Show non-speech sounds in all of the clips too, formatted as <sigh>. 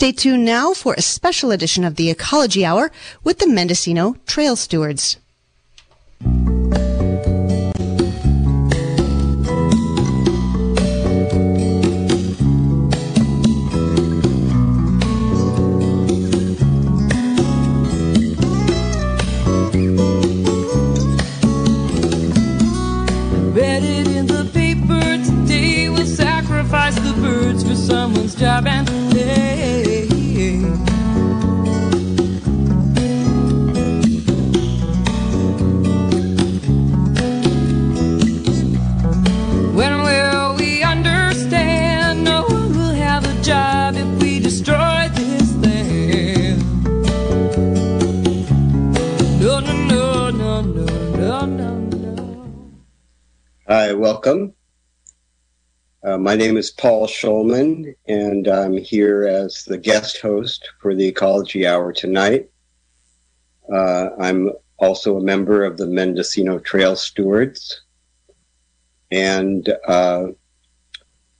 Stay tuned now for a special edition of the Ecology Hour with the Mendocino Trail Stewards. Someone's job and Hi, welcome. Uh, my name is Paul Schulman, and I'm here as the guest host for the Ecology Hour tonight. Uh, I'm also a member of the Mendocino Trail Stewards, and uh,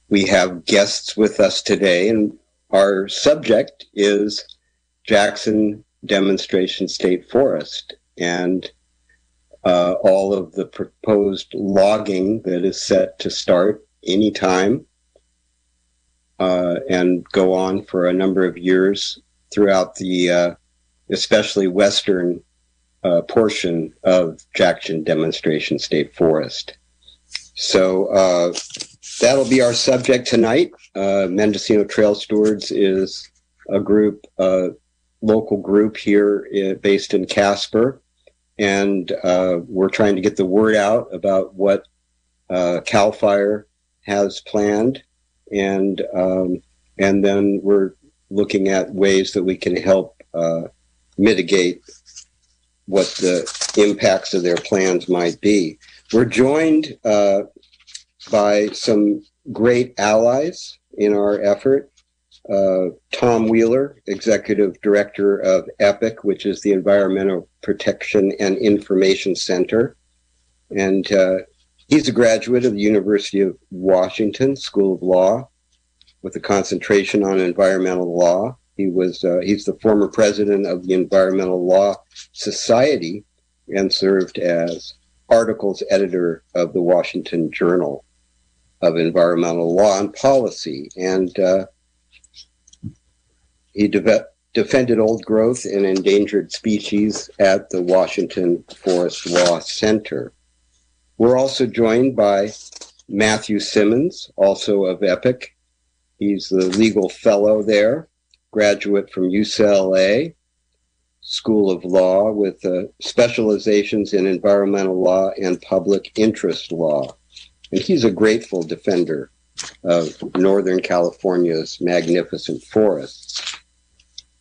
we have guests with us today, and our subject is Jackson Demonstration State Forest. And uh, all of the proposed logging that is set to start anytime uh, and go on for a number of years throughout the uh, especially western uh, portion of Jackson Demonstration State Forest. So uh, that'll be our subject tonight. Uh, Mendocino Trail Stewards is a group, a local group here uh, based in Caspar and uh, we're trying to get the word out about what uh, Cal Fire has planned, and um, and then we're looking at ways that we can help uh, mitigate what the impacts of their plans might be. We're joined uh, by some great allies in our effort uh, Tom Wheeler, Executive Director of EPIC, which is the Environmental Protection and Information Center. And uh, he's a graduate of the University of Washington School of Law with a concentration on environmental law. He was uh, he's the former president of the Environmental Law Society and served as articles editor of the Washington Journal of Environmental Law and Policy. And uh, he de- defended old growth and endangered species at the Washington Forest Law Center. We're also joined by Matthew Simmons, also of EPIC. He's the legal fellow there, graduate from UCLA School of Law with uh, specializations in environmental law and public interest law. And he's a grateful defender of Northern California's magnificent forests.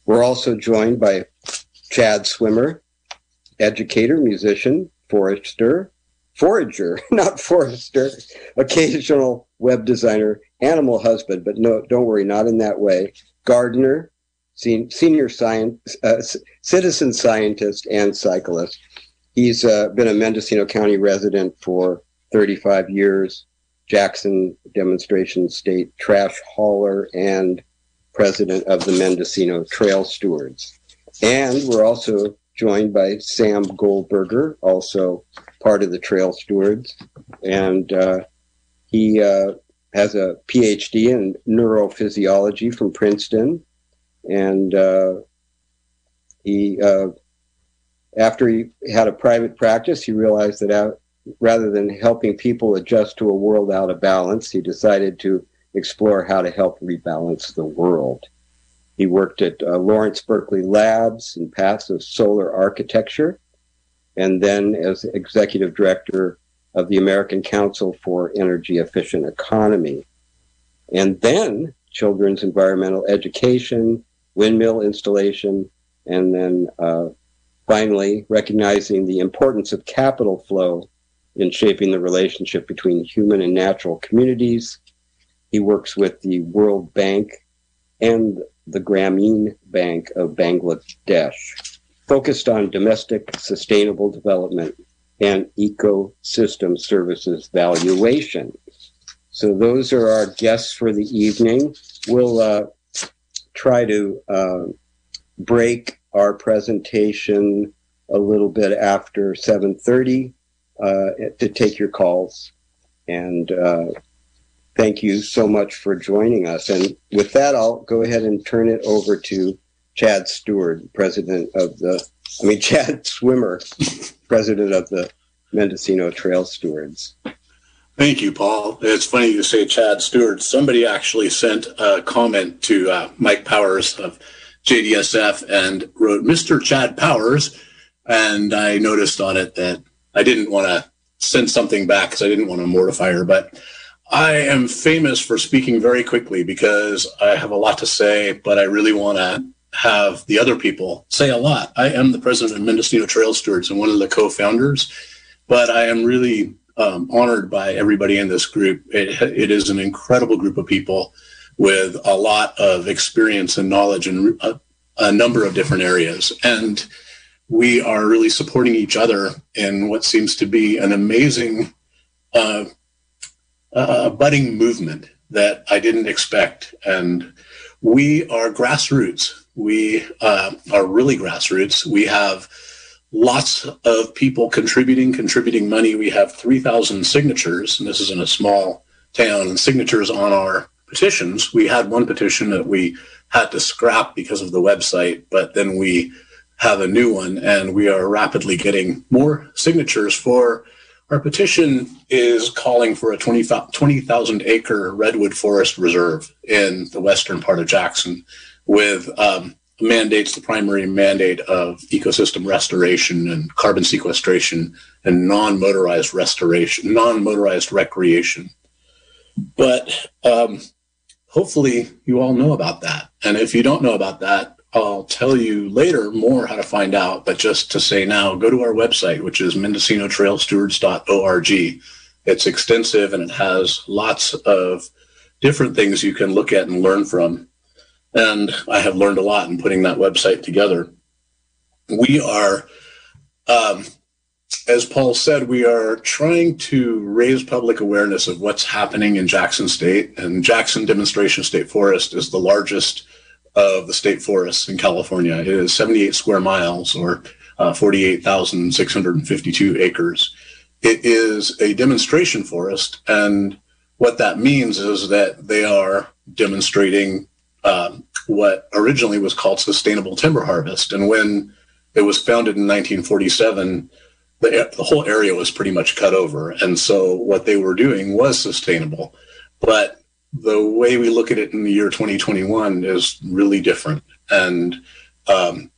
We're also joined by Chad Swimmer, educator, musician, forester, forager, <laughs> not forester, occasional web designer, animal husband, but no, don't worry, not in that way, gardener, sen- senior science, uh, citizen scientist, and cyclist. He's uh, been a Mendocino County resident for 35 years, Jackson Demonstration State trash hauler, and president of the Mendocino Trail Stewards. And we're also joined by Sam Goldberger, also part of the Trail Stewards. And uh, he uh, has a PhD in neurophysiology from Princeton. And uh, he, uh, after he had a private practice, he realized that out, rather than helping people adjust to a world out of balance, he decided to explore how to help rebalance the world. He worked at uh, Lawrence Berkeley Labs in paths of solar architecture, and then as executive director of the American Council for Energy Efficient Economy. And then children's environmental education, windmill installation, and then uh, finally recognizing the importance of capital flow in shaping the relationship between human and natural communities he works with the World Bank and the Grameen Bank of Bangladesh, focused on domestic sustainable development and ecosystem services valuation. So those are our guests for the evening. We'll uh, try to uh, break our presentation a little bit after 7.30 uh, to take your calls. And uh, thank you so much for joining us. And with that, I'll go ahead and turn it over to Chad Stewart, president of the, I mean, <laughs> Chad Swimmer, president of the Mendocino Trail Stewards. Thank you, Paul. It's funny you say Chad Stewart. Somebody actually sent a comment to uh, Mike Powers of JDSF and wrote Mr. Chad Powers. And I noticed on it that I didn't want to send something back because I didn't want to mortify her. But I am famous for speaking very quickly because I have a lot to say, but I really want to have the other people say a lot. I am the president of Mendocino Trail Stewards and one of the co founders, but I am really um, honored by everybody in this group. It, it is an incredible group of people with a lot of experience and knowledge in a, a number of different areas. And we are really supporting each other in what seems to be an amazing uh, uh, budding movement that I didn't expect. And we are grassroots. We uh, are really grassroots. We have lots of people contributing, contributing money. We have 3,000 signatures, and this is in a small town, and signatures on our petitions. We had one petition that we had to scrap because of the website, but then we have a new one, and we are rapidly getting more signatures for our petition is calling for a 20,000 20, acre redwood forest reserve in the western part of Jackson with um, mandates the primary mandate of ecosystem restoration and carbon sequestration and non-motorized restoration, non-motorized recreation. But um, hopefully you all know about that. And if you don't know about that, I'll tell you later more how to find out. But just to say now, go to our website, which is mendocinotrailstewards.org. It's extensive and it has lots of different things you can look at and learn from and I have learned a lot in putting that website together. We are, um, as Paul said, we are trying to raise public awareness of what's happening in Jackson State. And Jackson Demonstration State Forest is the largest of the state forests in California. It is 78 square miles or uh, 48,652 acres. It is a demonstration forest. And what that means is that they are demonstrating um, what originally was called sustainable timber harvest. And when it was founded in 1947, the, the whole area was pretty much cut over. And so what they were doing was sustainable. But the way we look at it in the year 2021 is really different. And um,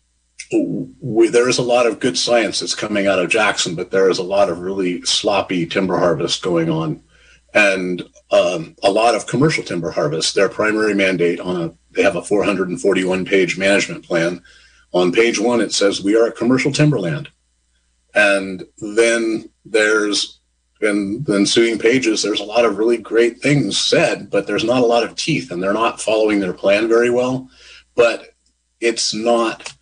we, there is a lot of good science that's coming out of Jackson, but there is a lot of really sloppy timber harvest going on. And um, a lot of commercial timber harvest. Their primary mandate on a they have a 441 page management plan. On page one, it says we are a commercial timberland, and then there's in the ensuing pages, there's a lot of really great things said, but there's not a lot of teeth, and they're not following their plan very well. But it's not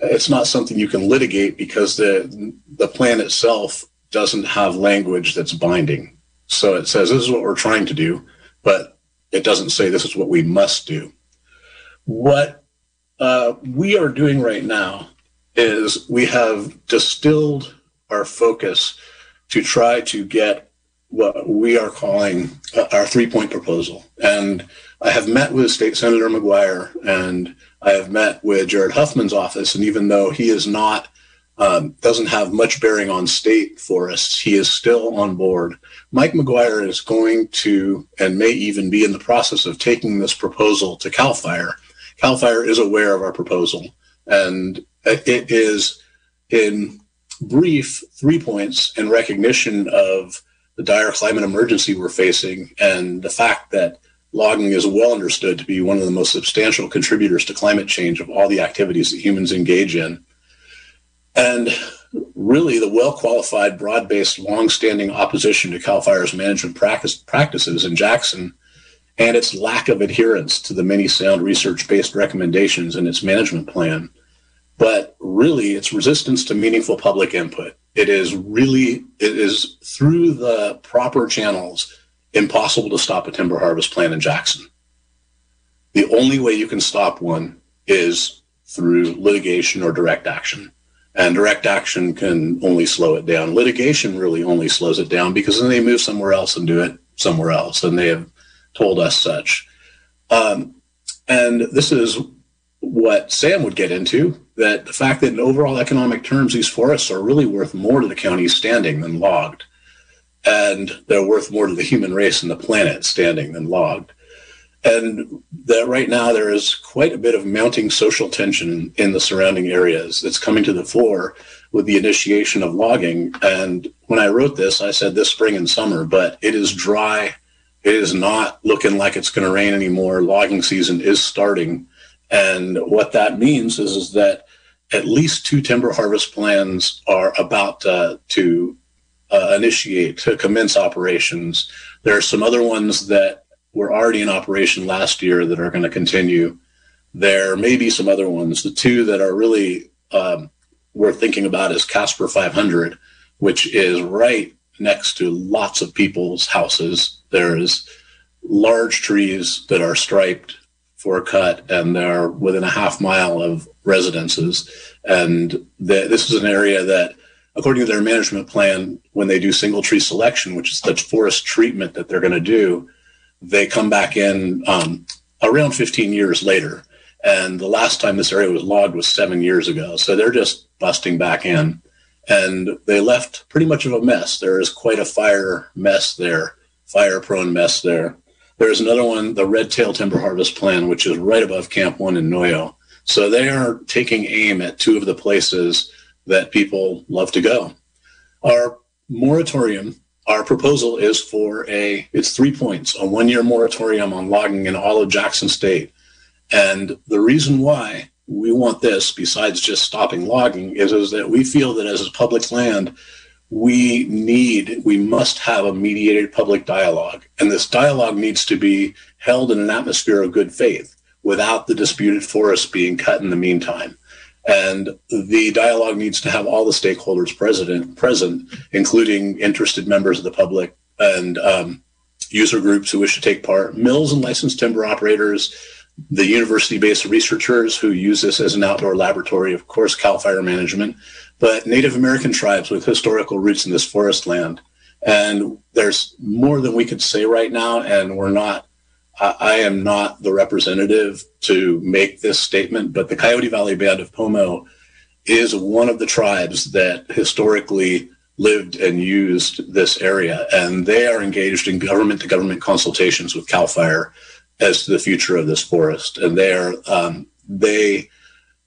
it's not something you can litigate because the the plan itself doesn't have language that's binding. So it says this is what we're trying to do, but it doesn't say this is what we must do. What uh, we are doing right now is we have distilled our focus to try to get what we are calling uh, our three point proposal. And I have met with State Senator McGuire and I have met with Jared Huffman's office. And even though he is not um, doesn't have much bearing on state forests. He is still on board. Mike McGuire is going to, and may even be in the process of taking this proposal to CAL FIRE. CAL FIRE is aware of our proposal, and it is in brief three points in recognition of the dire climate emergency we're facing and the fact that logging is well understood to be one of the most substantial contributors to climate change of all the activities that humans engage in and really the well qualified, broad based, long standing opposition to CAL FIRE's management practice, practices in Jackson and its lack of adherence to the many sound research based recommendations in its management plan. But really, its resistance to meaningful public input. It is really, it is through the proper channels impossible to stop a timber harvest plan in Jackson. the only way you can stop one is through litigation or direct action. And direct action can only slow it down. Litigation really only slows it down because then they move somewhere else and do it somewhere else. And they have told us such. Um, and this is what Sam would get into that the fact that in overall economic terms, these forests are really worth more to the county standing than logged. And they're worth more to the human race and the planet standing than logged. And that right now there is quite a bit of mounting social tension in the surrounding areas that's coming to the fore with the initiation of logging. And when I wrote this, I said this spring and summer, but it is dry. It is not looking like it's going to rain anymore. Logging season is starting. And what that means is, is that at least two timber harvest plans are about uh, to uh, initiate, to commence operations. There are some other ones that were already in operation last year that are going to continue. There may be some other ones. The two that are really um, worth thinking about is Caspar 500, which is right next to lots of people's houses. There's large trees that are striped for a cut, and they're within a half mile of residences. And the, this is an area that, according to their management plan, when they do single tree selection, which is the forest treatment that they're going to do, they come back in um, around 15 years later. And the last time this area was logged was seven years ago. So they're just busting back in. And they left pretty much of a mess. There is quite a fire mess there, fire prone mess there. There's another one, the Red Tail Timber Harvest Plan, which is right above Camp One in Noyo. So they are taking aim at two of the places that people love to go. Our moratorium our proposal is for a it's three points a one year moratorium on logging in all of jackson state and the reason why we want this besides just stopping logging is, is that we feel that as a public land we need we must have a mediated public dialogue. And this dialogue needs to be held in an atmosphere of good faith without the disputed forest being cut in the meantime. And the dialogue needs to have all the stakeholders present, present including interested members of the public and um, user groups who wish to take part, mills and licensed timber operators, the university-based researchers who use this as an outdoor laboratory, of course, CAL FIRE management, but Native American tribes with historical roots in this forest land. And there's more than we could say right now, and we're not I am not the representative to make this statement, but the Coyote Valley Band of Pomo is one of the tribes that historically lived and used this area. And they are engaged in government to government consultations with CAL FIRE as to the future of this forest. And they are, um, they,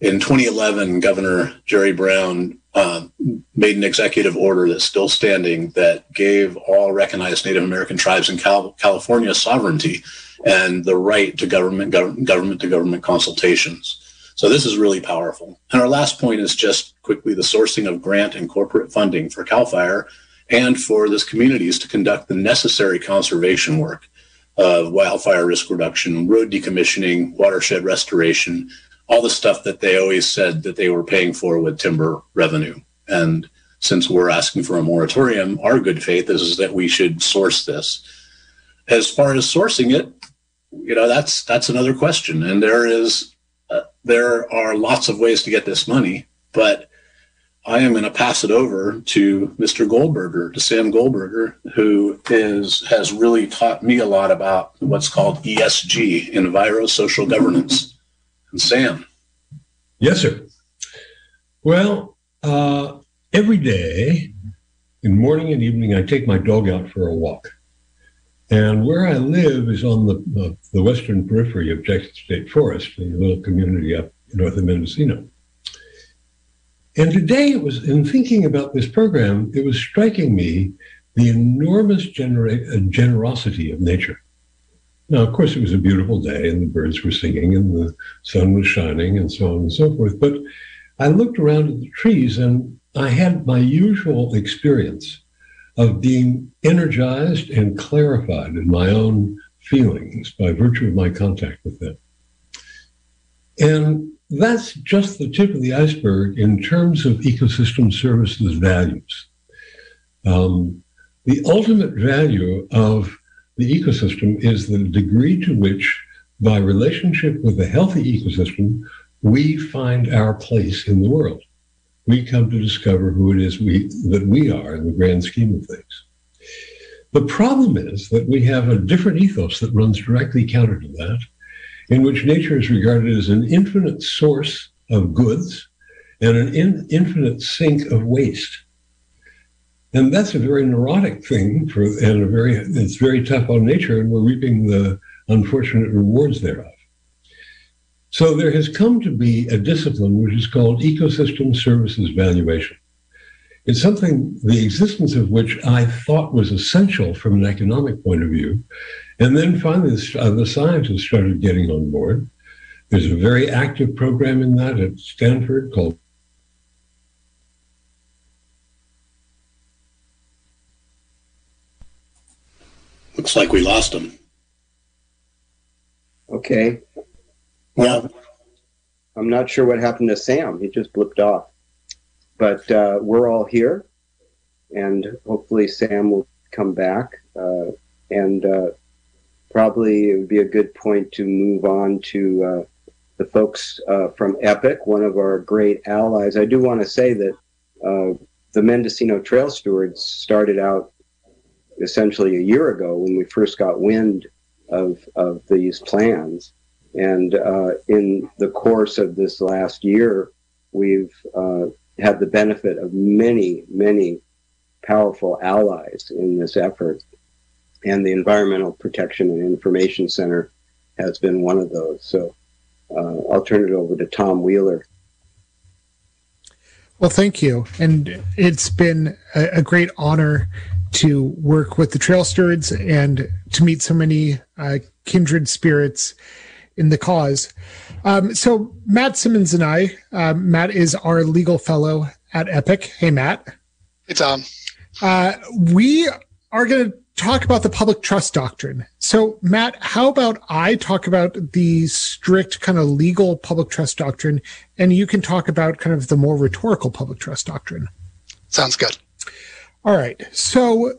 in 2011, Governor Jerry Brown uh, made an executive order that's still standing that gave all recognized Native American tribes in Cal- California sovereignty and the right to government government to government consultations. So this is really powerful. And our last point is just quickly the sourcing of grant and corporate funding for CAL FIRE and for this communities to conduct the necessary conservation work of wildfire risk reduction, road decommissioning, watershed restoration, all the stuff that they always said that they were paying for with timber revenue. And since we're asking for a moratorium, our good faith is, is that we should source this. As far as sourcing it, you know that's that's another question and there is uh, there are lots of ways to get this money but i am going to pass it over to mr goldberger to sam goldberger who is has really taught me a lot about what's called esg enviro social governance and sam yes sir well uh, every day in morning and evening i take my dog out for a walk and where I live is on the, the, the western periphery of Jackson State Forest, a little community up north of Mendocino. And today it was, in thinking about this program, it was striking me the enormous genera- uh, generosity of nature. Now, of course, it was a beautiful day and the birds were singing and the sun was shining and so on and so forth. But I looked around at the trees and I had my usual experience of being energized and clarified in my own feelings by virtue of my contact with them. And that's just the tip of the iceberg in terms of ecosystem services values. Um, the ultimate value of the ecosystem is the degree to which by relationship with a healthy ecosystem, we find our place in the world. We come to discover who it is we, that we are in the grand scheme of things. The problem is that we have a different ethos that runs directly counter to that, in which nature is regarded as an infinite source of goods and an in, infinite sink of waste. And that's a very neurotic thing for, and a very, it's very tough on nature, and we're reaping the unfortunate rewards thereof. So there has come to be a discipline which is called ecosystem services valuation. It's something, the existence of which I thought was essential from an economic point of view. And then finally, the, uh, the scientists started getting on board. There's a very active program in that at Stanford called Looks like we lost him. Okay. Yeah. I'm not sure what happened to Sam. He just blipped off. But uh, we're all here, and hopefully Sam will come back. Uh, and uh, probably it would be a good point to move on to uh, the folks uh, from EPIC, one of our great allies. I do want to say that uh, the Mendocino Trail Stewards started out essentially a year ago when we first got wind of, of these plans. And uh, in the course of this last year, we've uh, had the benefit of many, many powerful allies in this effort. And the Environmental Protection and Information Center has been one of those. So uh, I'll turn it over to Tom Wheeler. Well, thank you. And it's been a, a great honor to work with the Trail Stewards and to meet so many uh, kindred spirits in the cause. Um, so Matt Simmons and I, uh, Matt is our legal fellow at Epic. Hey, Matt. Hey, Tom. Uh, we are going to talk about the public trust doctrine. So, Matt, how about I talk about the strict kind of legal public trust doctrine, and you can talk about kind of the more rhetorical public trust doctrine? Sounds good. All right. So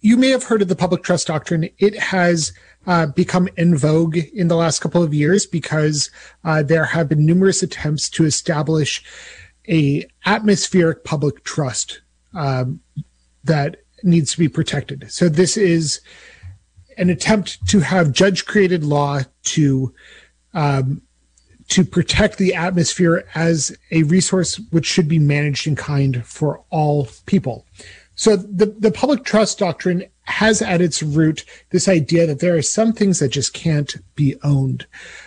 you may have heard of the public trust doctrine. It has uh, become in vogue in the last couple of years because uh, there have been numerous attempts to establish a atmospheric public trust um, that needs to be protected. So this is an attempt to have judge created law to um, to protect the atmosphere as a resource which should be managed in kind for all people. So the, the public trust doctrine has at its root this idea that there are some things that just can't be owned.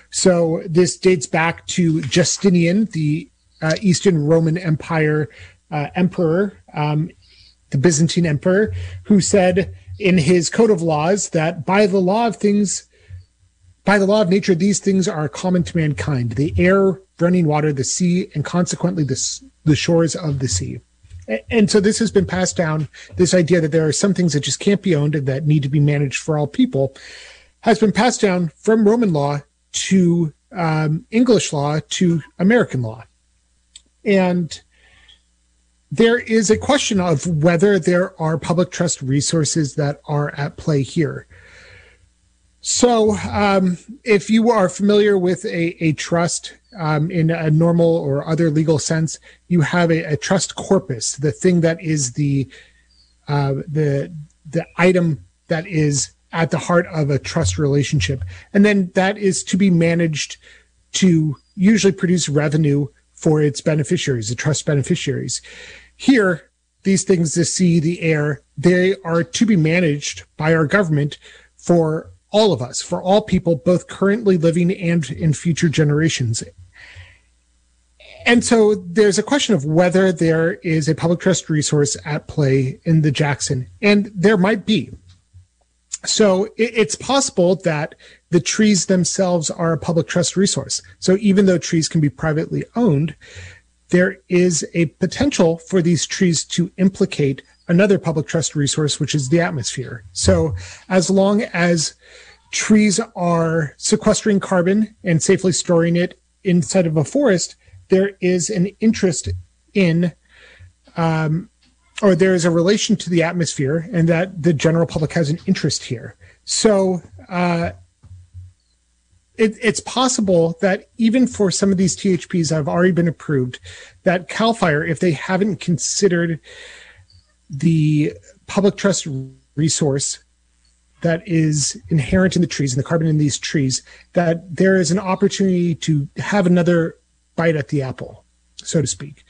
So this dates back to Justinian, the uh, Eastern Roman Empire uh, emperor, um, the Byzantine emperor, who said in his code of laws that by the law of things, by the law of nature, these things are common to mankind: the air, running water, the sea, and consequently the the shores of the sea. And so this has been passed down. This idea that there are some things that just can't be owned and that need to be managed for all people has been passed down from Roman law to um, English law to American law. And there is a question of whether there are public trust resources that are at play here. So, um, if you are familiar with a, a trust um, in a normal or other legal sense, you have a, a trust corpus, the thing that is the uh, the the item that is at the heart of a trust relationship, and then that is to be managed to usually produce revenue for its beneficiaries, the trust beneficiaries. Here, these things, the sea, the air, they are to be managed by our government for all of us, for all people, both currently living and in future generations. And so there's a question of whether there is a public trust resource at play in the Jackson, and there might be. So it's possible that the trees themselves are a public trust resource. So even though trees can be privately owned, there is a potential for these trees to implicate another public trust resource, which is the atmosphere. So as long as trees are sequestering carbon and safely storing it inside of a forest, there is an interest in, um, or there is a relation to the atmosphere, and that the general public has an interest here. So, uh, it, it's possible that even for some of these THPs that have already been approved, that CAL FIRE, if they haven't considered the public trust resource that is inherent in the trees and the carbon in these trees, that there is an opportunity to have another bite at the apple, so to speak.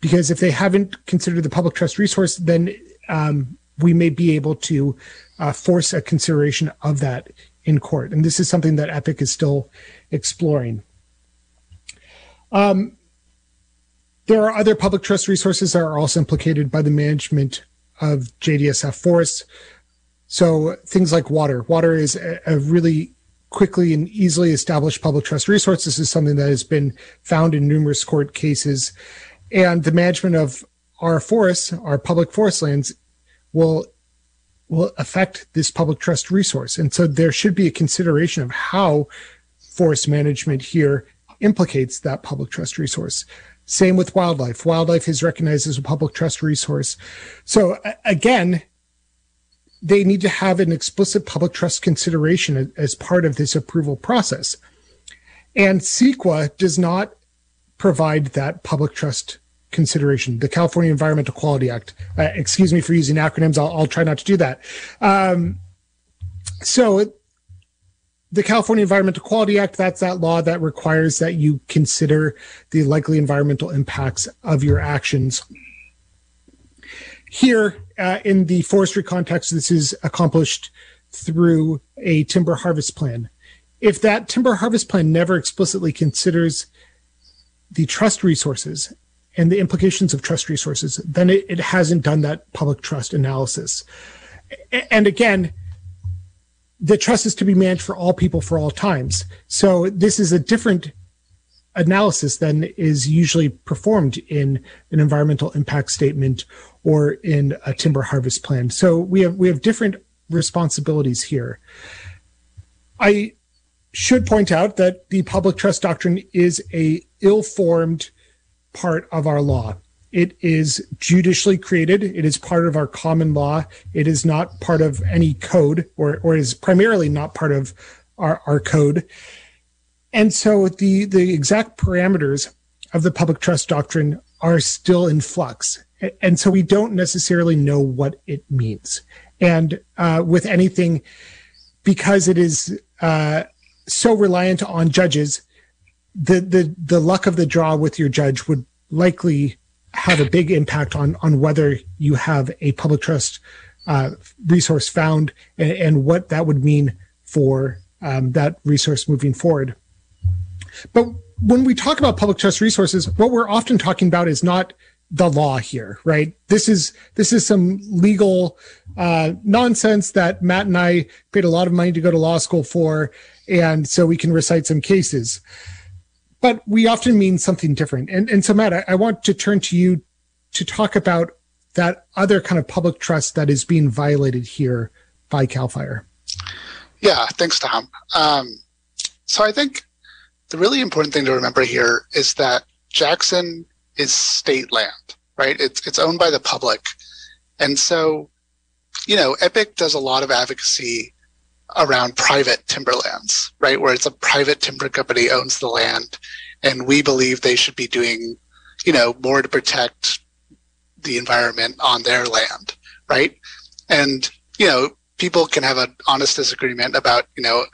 Because if they haven't considered the public trust resource, then um, we may be able to uh, force a consideration of that in court. And this is something that EPIC is still exploring. Um, there are other public trust resources that are also implicated by the management of JDSF forests. So things like water. Water is a, really quickly and easily established public trust resource. This is something that has been found in numerous court cases. And the management of our forests, our public forest lands, will will affect this public trust resource. And so there should be a consideration of how forest management here implicates that public trust resource. Same with wildlife. Wildlife is recognized as a public trust resource. So again, they need to have an explicit public trust consideration as part of this approval process. And CEQA does not provide that public trust consideration, the California Environmental Quality Act. Uh, excuse me for using acronyms. I'll, I'll try not to do that. Um, so the California Environmental Quality Act, that's that law that requires that you consider the likely environmental impacts of your actions. Here, uh, in the forestry context, this is accomplished through a timber harvest plan. If that timber harvest plan never explicitly considers the trust resources and the implications of trust resources, then it, it hasn't done that public trust analysis. And again, the trust is to be managed for all people for all times. So this is a different analysis than is usually performed in an environmental impact statement or in a timber harvest plan. So we have we have different responsibilities here. I should point out that the public trust doctrine is a ill-formed part of our law. It is judicially created. It is part of our common law. It is not part of any code or, or is primarily not part of our, our code. And so the, the exact parameters of the public trust doctrine are still in flux. And so we don't necessarily know what it means. And uh, with anything, because it is uh, so reliant on judges, the the the luck of the draw with your judge would likely have a big impact on on whether you have a public trust uh, resource found and, and, what that would mean for um, that resource moving forward. But when we talk about public trust resources, what we're often talking about is not the law here, right? This is this is some legal uh, nonsense that Matt and I paid a lot of money to go to law school for, and so we can recite some cases but we often mean something different. And, and so, Matt, I, I want to turn to you to talk about that other kind of public trust that is being violated here by CAL FIRE. Yeah, thanks, Tom. Um, so I think the really important thing to remember here is that Jackson is state land, right? It's it's owned by the public, and so you know, Epic does a lot of advocacy around private timberlands, right? Where it's a private timber company owns the land. And we believe they should be doing, you know, more to protect the environment on their land, right? And, you know, people can have an honest disagreement about, you know,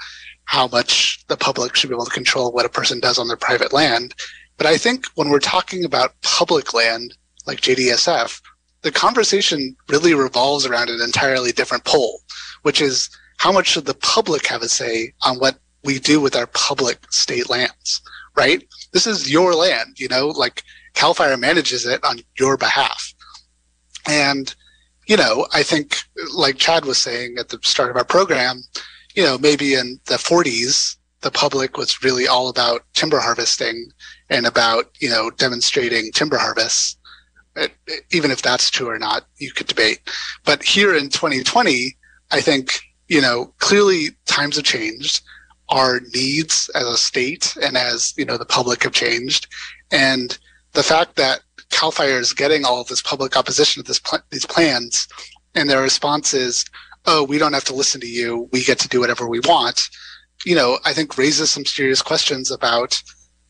how much the public should be able to control what a person does on their private land. But I think when we're talking about public land, like JDSF, the conversation really revolves around an entirely different pole, which is how much should the public have a say on what we do with our public state lands, right? This is your land, you know, like CAL FIRE manages it on your behalf. And, you know, I think, like Chad was saying at the start of our program, you know, maybe in the 40s, the public was really all about timber harvesting and about, you know, demonstrating timber harvests. It, it, even if that's true or not, you could debate. But here in 2020, I think you know, clearly times have changed. Our needs as a state and as, you know, the public have changed. And the fact that CAL FIRE is getting all of this public opposition to pl- these plans and their response is, oh, we don't have to listen to you. We get to do whatever we want you know, I think raises some serious questions about,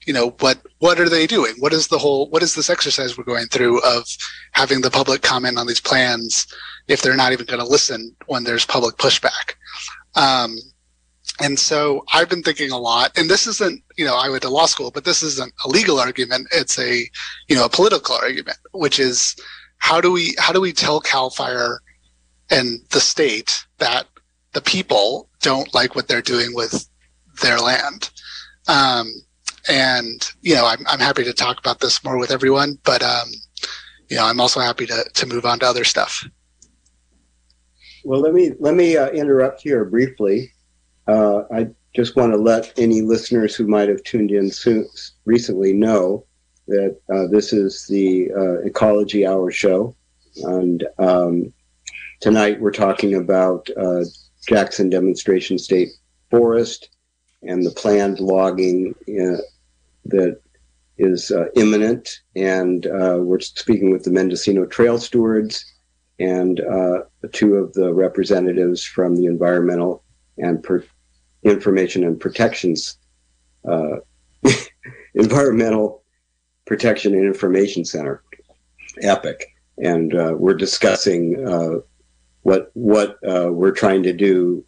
you know, what what are they doing? What is the whole what is this exercise we're going through of having the public comment on these plans if they're not even going to listen when there's public pushback? Um, and so I've been thinking a lot, and this isn't, you know, I went to law school, but this isn't a legal argument. It's a, you know, a political argument, which is how do we how do we tell Cal Fire and the state that the people don't like what they're doing with their land. Um, and you know, I'm I'm happy to talk about this more with everyone, but um, you know, I'm also happy to to move on to other stuff. Well, let me let me uh, interrupt here briefly. Uh, I just want to let any listeners who might have tuned in soon, recently know that uh, this is the uh, Ecology Hour show, and um, tonight we're talking about uh, Jackson Demonstration State Forest and the planned logging uh, that is uh, imminent. And uh, we're speaking with the Mendocino Trail Stewards and uh, two of the representatives from the Environmental and per- Information and Protections uh, <laughs> Environmental Protection and Information Center, EPIC. And uh, we're discussing what what we're trying to do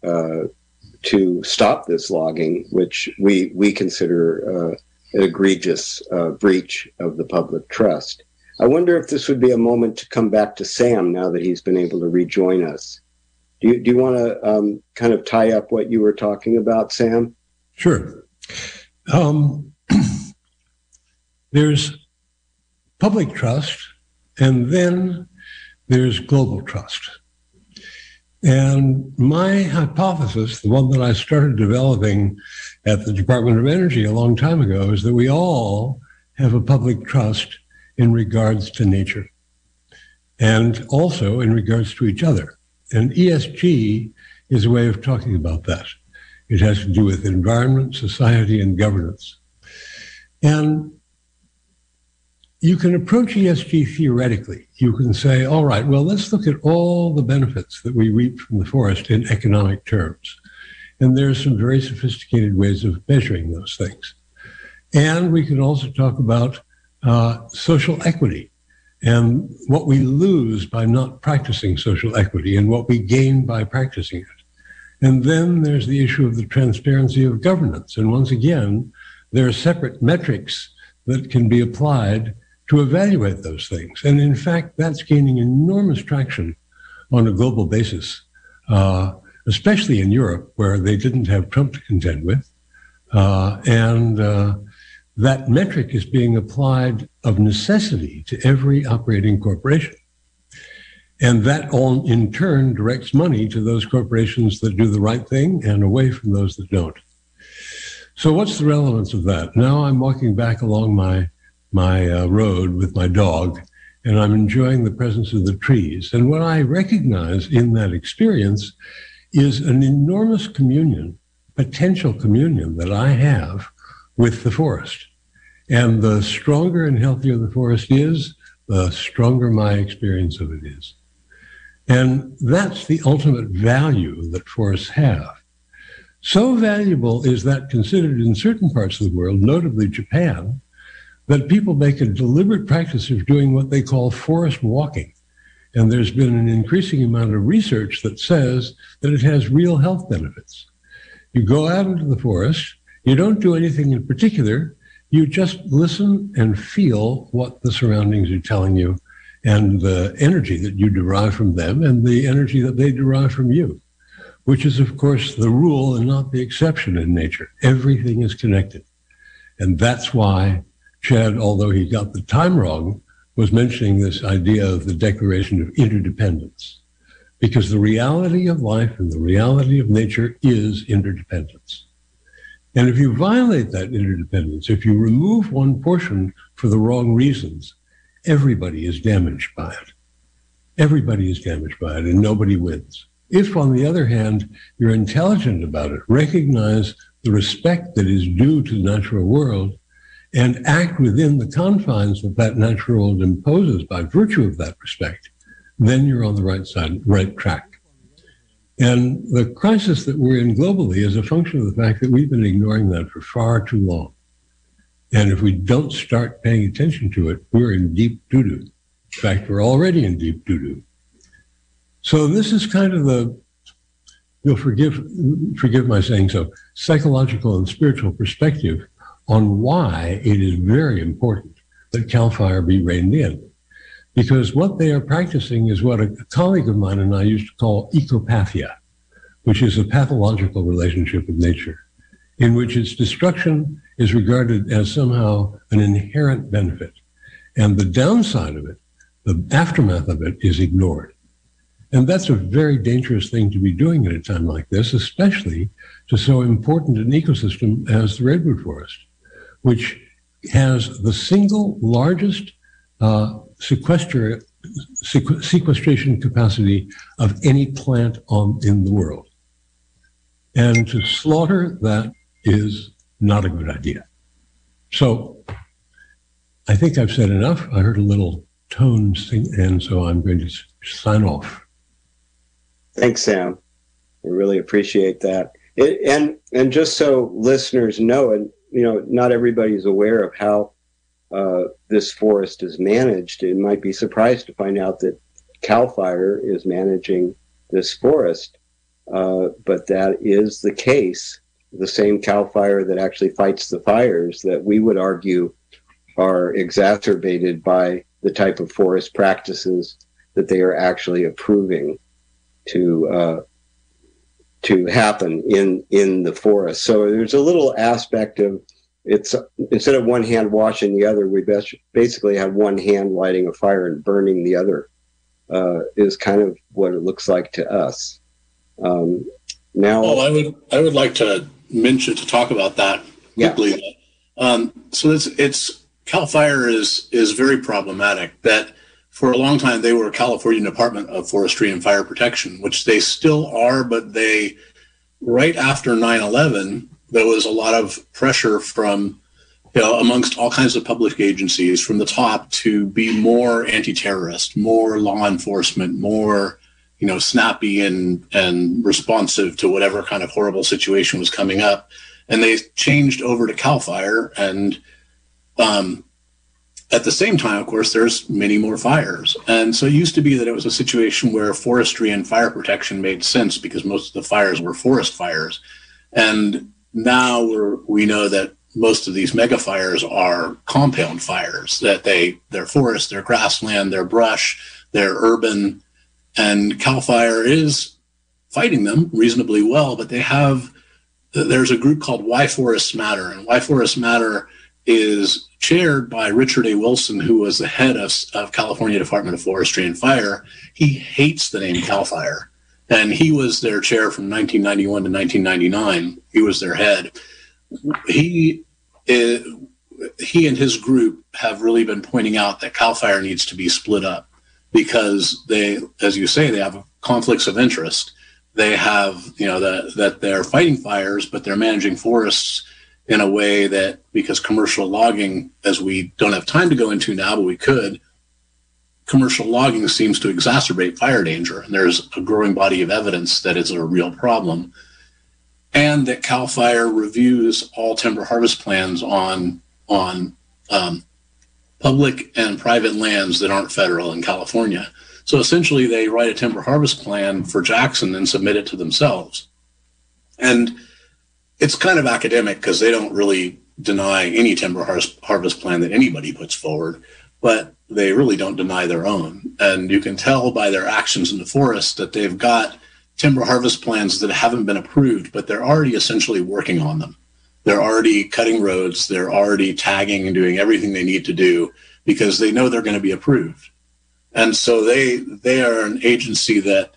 to stop this logging, which we we consider an egregious uh, breach of the public trust. I wonder if this would be a moment to come back to Sam now that he's been able to rejoin us. Do you, do you want to um, kind of tie up what you were talking about, Sam? Sure. Um, <clears throat> there's public trust, and then there's global trust. And my hypothesis, the one that I started developing at the Department of Energy a long time ago, is that we all have a public trust in regards to nature and also in regards to each other. And ESG is a way of talking about that. It has to do with environment, society, and governance. And you can approach ESG theoretically. You can say, all right, well, let's look at all the benefits that we reap from the forest in economic terms. And there are some very sophisticated ways of measuring those things. And we can also talk about uh, social equity and what we lose by not practicing social equity and what we gain by practicing it. And then there's the issue of the transparency of governance. And once again, there are separate metrics that can be applied to evaluate those things. And in fact, that's gaining enormous traction on a global basis, uh, especially in Europe, where they didn't have Trump to contend with. Uh, and uh, that metric is being applied of necessity to every operating corporation. And that all in turn directs money to those corporations that do the right thing and away from those that don't. So, what's the relevance of that? Now I'm walking back along my my uh, road with my dog, and I'm enjoying the presence of the trees. And what I recognize in that experience is an enormous communion, potential communion that I have with the forest. And the stronger and healthier the forest is, the stronger my experience of it is. And that's the ultimate value that forests have. So valuable is that considered in certain parts of the world, notably Japan, that people make a deliberate practice of doing what they call forest walking. And there's been an increasing amount of research that says that it has real health benefits. You go out into the forest, you don't do anything in particular, you just listen and feel what the surroundings are telling you and the energy that you derive from them and the energy that they derive from you, which is, of course, the rule and not the exception in nature. Everything is connected. And that's why Chad, although he got the time wrong, was mentioning this idea of the declaration of interdependence. Because the reality of life and the reality of nature is interdependence. And if you violate that interdependence, if you remove one portion for the wrong reasons, everybody is damaged by it. Everybody is damaged by it and nobody wins. If, on the other hand, you're intelligent about it, recognize the respect that is due to the natural world, and act within the confines that that natural world imposes by virtue of that respect, then you're on the right side, right track. And the crisis that we're in globally is a function of the fact that we've been ignoring that for far too long. And if we don't start paying attention to it, we're in deep doo doo. In fact, we're already in deep doo doo. So this is kind of the, you'll forgive, forgive my saying so, psychological and spiritual perspective on why it is very important that CAL FIRE be reined in. Because what they are practicing is what a colleague of mine and I used to call ecopathia, which is a pathological relationship with nature, in which its destruction is regarded as somehow an inherent benefit. And the downside of it, the aftermath of it, is ignored. And that's a very dangerous thing to be doing at a time like this, especially to so important an ecosystem as the redwood forest, which has the single largest uh, sequester, sequ- sequestration capacity of any plant on in the world. And to slaughter that is not a good idea. So I think I've said enough. I heard a little tone sing, and so I'm going to sign off. Thanks, Sam. I really appreciate that. It, and and just so listeners know, and you know, not everybody's aware of how uh, this forest is managed. It might be surprised to find out that Cal Fire is managing this forest, uh, but that is the case. The same Cal Fire that actually fights the fires that we would argue are exacerbated by the type of forest practices that they are actually approving to uh, to happen in in the forest. So there's a little aspect of it's instead of one hand washing the other, we best basically have one hand lighting a fire and burning the other. Uh, is kind of what it looks like to us. Um, now, well, I would I would like to mention to talk about that quickly. Yeah. Um, so it's it's Cal Fire is is very problematic. That for a long time they were California Department of Forestry and Fire Protection, which they still are, but they right after 9/11 there was a lot of pressure from you know amongst all kinds of public agencies from the top to be more anti-terrorist, more law enforcement, more you know snappy and and responsive to whatever kind of horrible situation was coming up, and they changed over to Cal Fire and um, at the same time, of course, there's many more fires. And so it used to be that it was a situation where forestry and fire protection made sense because most of the fires were forest fires. And now we know that most of these mega fires are compound fires, that they, they're forest, they're grassland, they're brush, they're urban. And CAL FIRE is fighting them reasonably well, but they have, there's a group called Why Forests Matter. And Why Forests Matter is chaired by Richard A. Wilson, who was the head of, of California Department of Forestry and Fire. He hates the name CAL FIRE. And he was their chair from 1991 to 1999. He was their head. He, uh, he and his group have really been pointing out that CAL FIRE needs to be split up because they, as you say, they have conflicts of interest. They have, you know, that, that they're fighting fires, but they're managing forests in a way that because commercial logging, as we don't have time to go into now, but we could, commercial logging seems to exacerbate fire danger. And there's a growing body of evidence that it's a real problem. And that CAL FIRE reviews all timber harvest plans on, on um, public and private lands that aren't federal in California. So essentially, they write a timber harvest plan for Jackson and submit it to themselves. And it's kind of academic because they don't really deny any timber harvest plan that anybody puts forward, but they really don't deny their own. And you can tell by their actions in the forest that they've got timber harvest plans that haven't been approved, but they're already essentially working on them. They're already cutting roads, they're already tagging and doing everything they need to do because they know they're going to be approved. And so they they are an agency that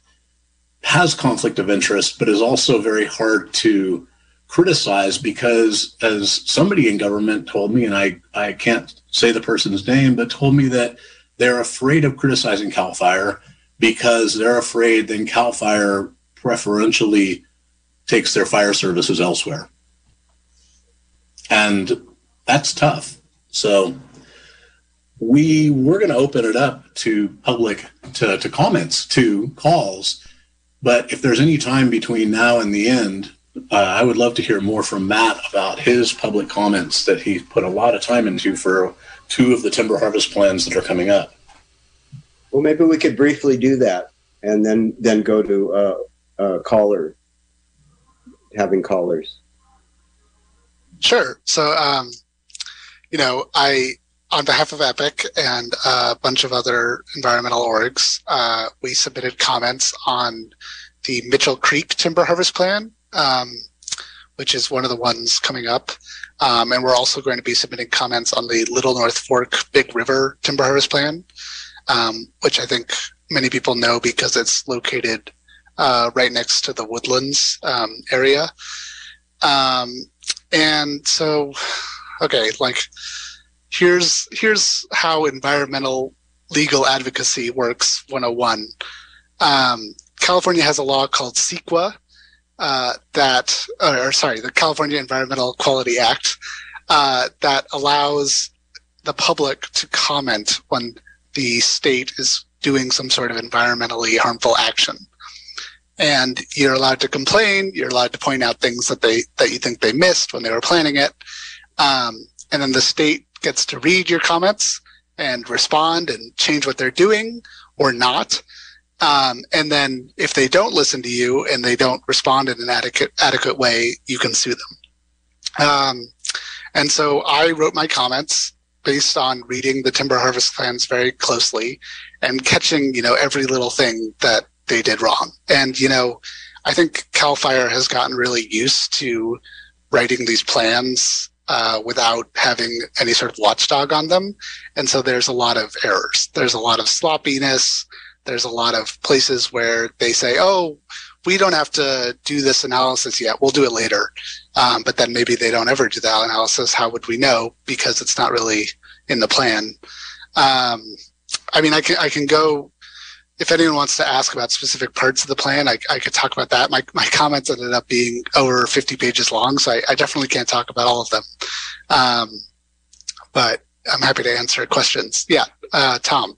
has conflict of interest, but is also very hard to criticized because as somebody in government told me and I, I can't say the person's name but told me that they're afraid of criticizing cal fire because they're afraid then cal fire preferentially takes their fire services elsewhere. And that's tough. So we we're going to open it up to public to, to comments to calls. But if there's any time between now and the end, uh, I would love to hear more from Matt about his public comments that he put a lot of time into for two of the timber harvest plans that are coming up. Well, maybe we could briefly do that, and then then go to uh, uh, caller, having callers. Sure. So, um, you know, I, on behalf of Epic and a bunch of other environmental orgs, uh, we submitted comments on the Mitchell Creek Timber Harvest Plan, um, which is one of the ones coming up. Um, and we're also going to be submitting comments on the Little North Fork Big River Timber Harvest Plan, um, which I think many people know because it's located uh, right next to the Woodlands um, area. Um, and so, okay, like here's here's how environmental legal advocacy works 101. Um, California has a law called CEQA uh, that, or sorry, the California Environmental Quality Act uh, that allows the public to comment when the state is doing some sort of environmentally harmful action. And you're allowed to complain. You're allowed to point out things that they that you think they missed when they were planning it. Um, and then the state gets to read your comments and respond and change what they're doing or not. Um, and then if they don't listen to you and they don't respond in an adequate adequate way, you can sue them. Um, and so I wrote my comments based on reading the timber harvest plans very closely and catching, you know, every little thing that they did wrong. And, you know, I think CAL FIRE has gotten really used to writing these plans uh, without having any sort of watchdog on them. And so there's a lot of errors. There's a lot of sloppiness. There's a lot of places where they say, oh, we don't have to do this analysis yet. We'll do it later. Um, but then maybe they don't ever do that analysis. How would we know? Because it's not really in the plan. Um, I mean, I can, I can go if anyone wants to ask about specific parts of the plan, I, I could talk about that. My, my comments ended up being over 50 pages long, so I, I definitely can't talk about all of them. Um, but I'm happy to answer questions. Yeah, uh, Tom.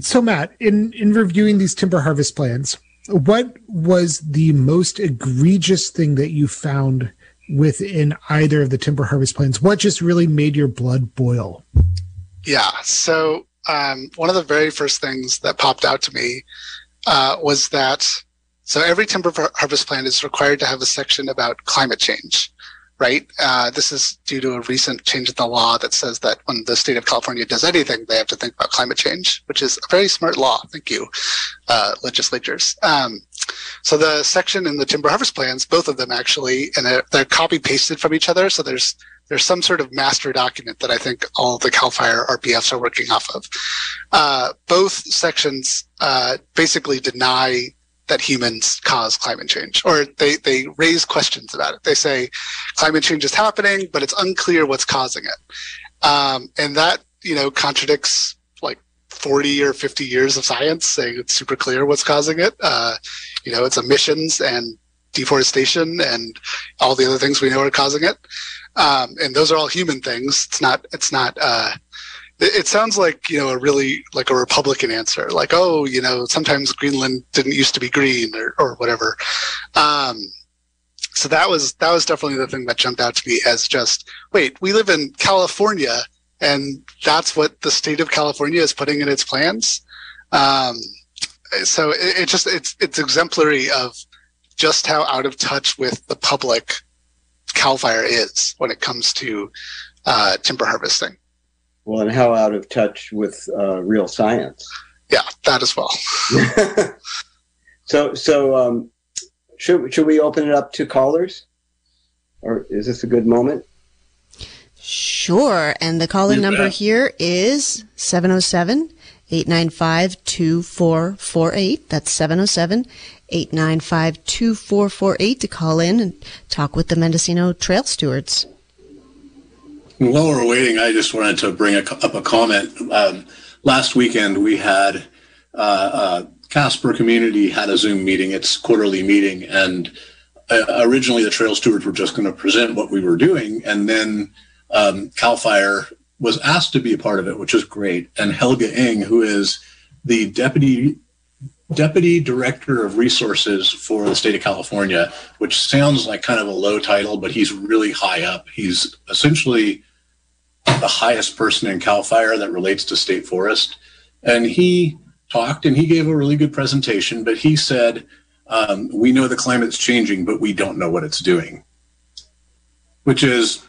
So, Matt, in, in reviewing these timber harvest plans, what was the most egregious thing that you found within either of the timber harvest plans? What just really made your blood boil? Yeah, so um, one of the very first things that popped out to me uh, was that so every timber harvest plan is required to have a section about climate change, right? Uh, this is due to a recent change in the law that says that when the state of California does anything, they have to think about climate change, which is a very smart law. Thank you, uh, legislatures. Um, so the section in the timber harvest plans, both of them actually, and they're, they're copy pasted from each other. So there's there's some sort of master document that I think all the CAL FIRE RPFs are working off of. Uh, both sections uh, basically deny that humans cause climate change, or they, they raise questions about it. They say climate change is happening, but it's unclear what's causing it. Um, and that, you know, contradicts like 40 or 50 years of science saying it's super clear what's causing it. Uh, you know, it's emissions and deforestation and all the other things we know are causing it um, and those are all human things. It's not. It's not. Uh, it, sounds like you know a really like a Republican answer, like oh, you know, sometimes Greenland didn't used to be green or or whatever. Um, so that was that was definitely the thing that jumped out to me as just wait, we live in California, and that's what the state of California is putting in its plans. Um, so it, it just it's it's exemplary of just how out of touch with the public Cal Fire is when it comes to uh, timber harvesting. Well, and how out of touch with uh, real science. Yeah, that as well. <laughs> so, so um, should should we open it up to callers, or is this a good moment? Sure. And the caller number here is 707 895 2448. That's 707 895 2448 to call in and talk with the Mendocino Trail Stewards. While we're waiting, I just wanted to bring a, up a comment. Um, last weekend, we had uh, uh, Caspar Community had a Zoom meeting, its quarterly meeting, and uh, originally the Trail Stewards were just going to present what we were doing, and then um, Cal Fire was asked to be a part of it, which is great. And Helge Eng, who is the deputy deputy director of resources for the state of California, which sounds like kind of a low title, but he's really high up. He's essentially the highest person in Cal Fire that relates to state forest. And he talked and he gave a really good presentation, but he said, um, We know the climate's changing, but we don't know what it's doing, which is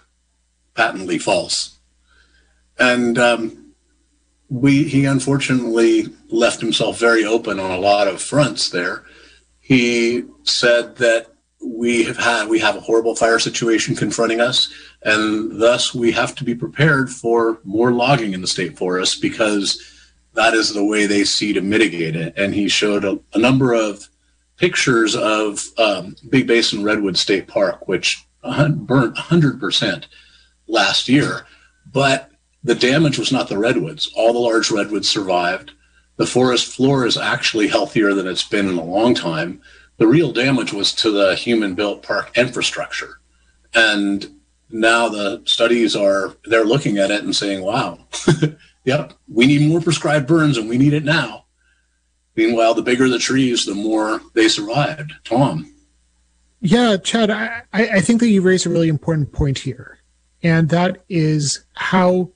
patently false. And um, we, he unfortunately left himself very open on a lot of fronts there. He said that we have had we have a horrible fire situation confronting us and thus we have to be prepared for more logging in the state forest because that is the way they see to mitigate it. And he showed a, a number of pictures of um, big basin redwood state park which burnt 100% last year. But the damage was not the redwoods. All the large redwoods survived. The forest floor is actually healthier than it's been in a long time. The real damage was to the human built park infrastructure. And now the studies are, they're looking at it and saying, wow, <laughs> yep, we need more prescribed burns and we need it now. Meanwhile, the bigger the trees, the more they survived. Tom. Yeah, Chad, I, I think that you raise a really important point here. And that is how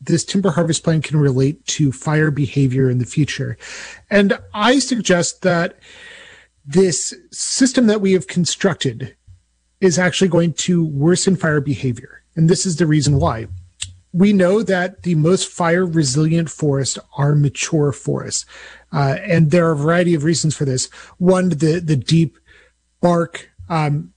this timber harvest plan can relate to fire behavior in the future. And I suggest that this system that we have constructed is actually going to worsen fire behavior. And this is the reason why. We know that the most fire resilient forests are mature forests. Uh, and there are a variety of reasons for this. One, the, the deep bark, um,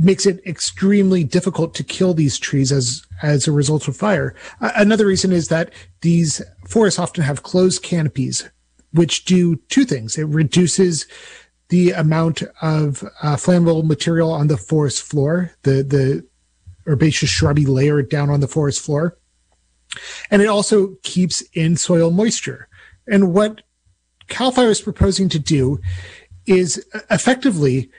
makes it extremely difficult to kill these trees as as a result of fire. Uh, another reason is that these forests often have closed canopies, which do two things. It reduces the amount of uh, flammable material on the forest floor, the the herbaceous shrubby layer down on the forest floor, and it also keeps in soil moisture. And what Cal Fire is proposing to do is effectively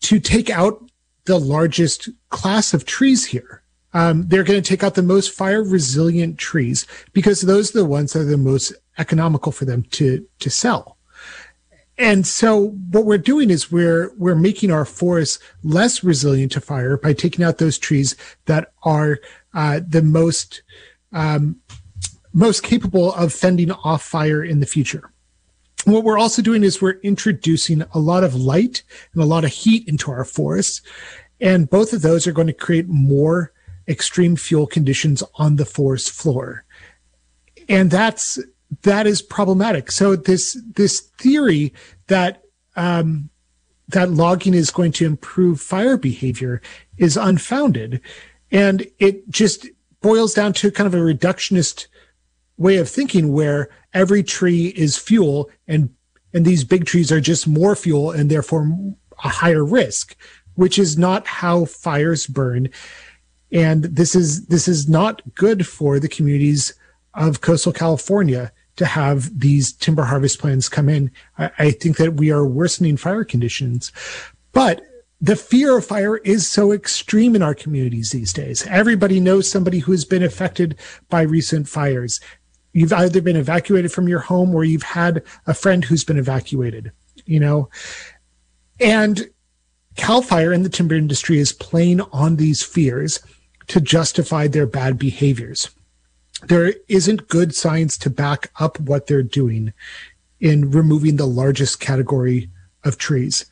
to take out the largest class of trees here. Um, they're going to take out the most fire resilient trees because those are the ones that are the most economical for them to to sell. And so what we're doing is we're, we're making our forests less resilient to fire by taking out those trees that are, uh, the most, um, most capable of fending off fire in the future. What we're also doing is we're introducing a lot of light and a lot of heat into our forests. And both of those are going to create more extreme fuel conditions on the forest floor. And that's that is problematic. So this this theory that um, that logging is going to improve fire behavior is unfounded, and it just boils down to kind of a reductionist way of thinking where every tree is fuel and and these big trees are just more fuel and therefore a higher risk which is not how fires burn. And this is this is not good for the communities of coastal california to have these timber harvest plans come in. I, I think that we are worsening fire conditions, but the fear of fire is so extreme in our communities these days. Everybody knows somebody who has been affected by recent fires. You've either been evacuated from your home or you've had a friend who's been evacuated, you know, and Cal Fire and the timber industry is playing on these fears to justify their bad behaviors there isn't good science to back up what they're doing in removing the largest category of trees.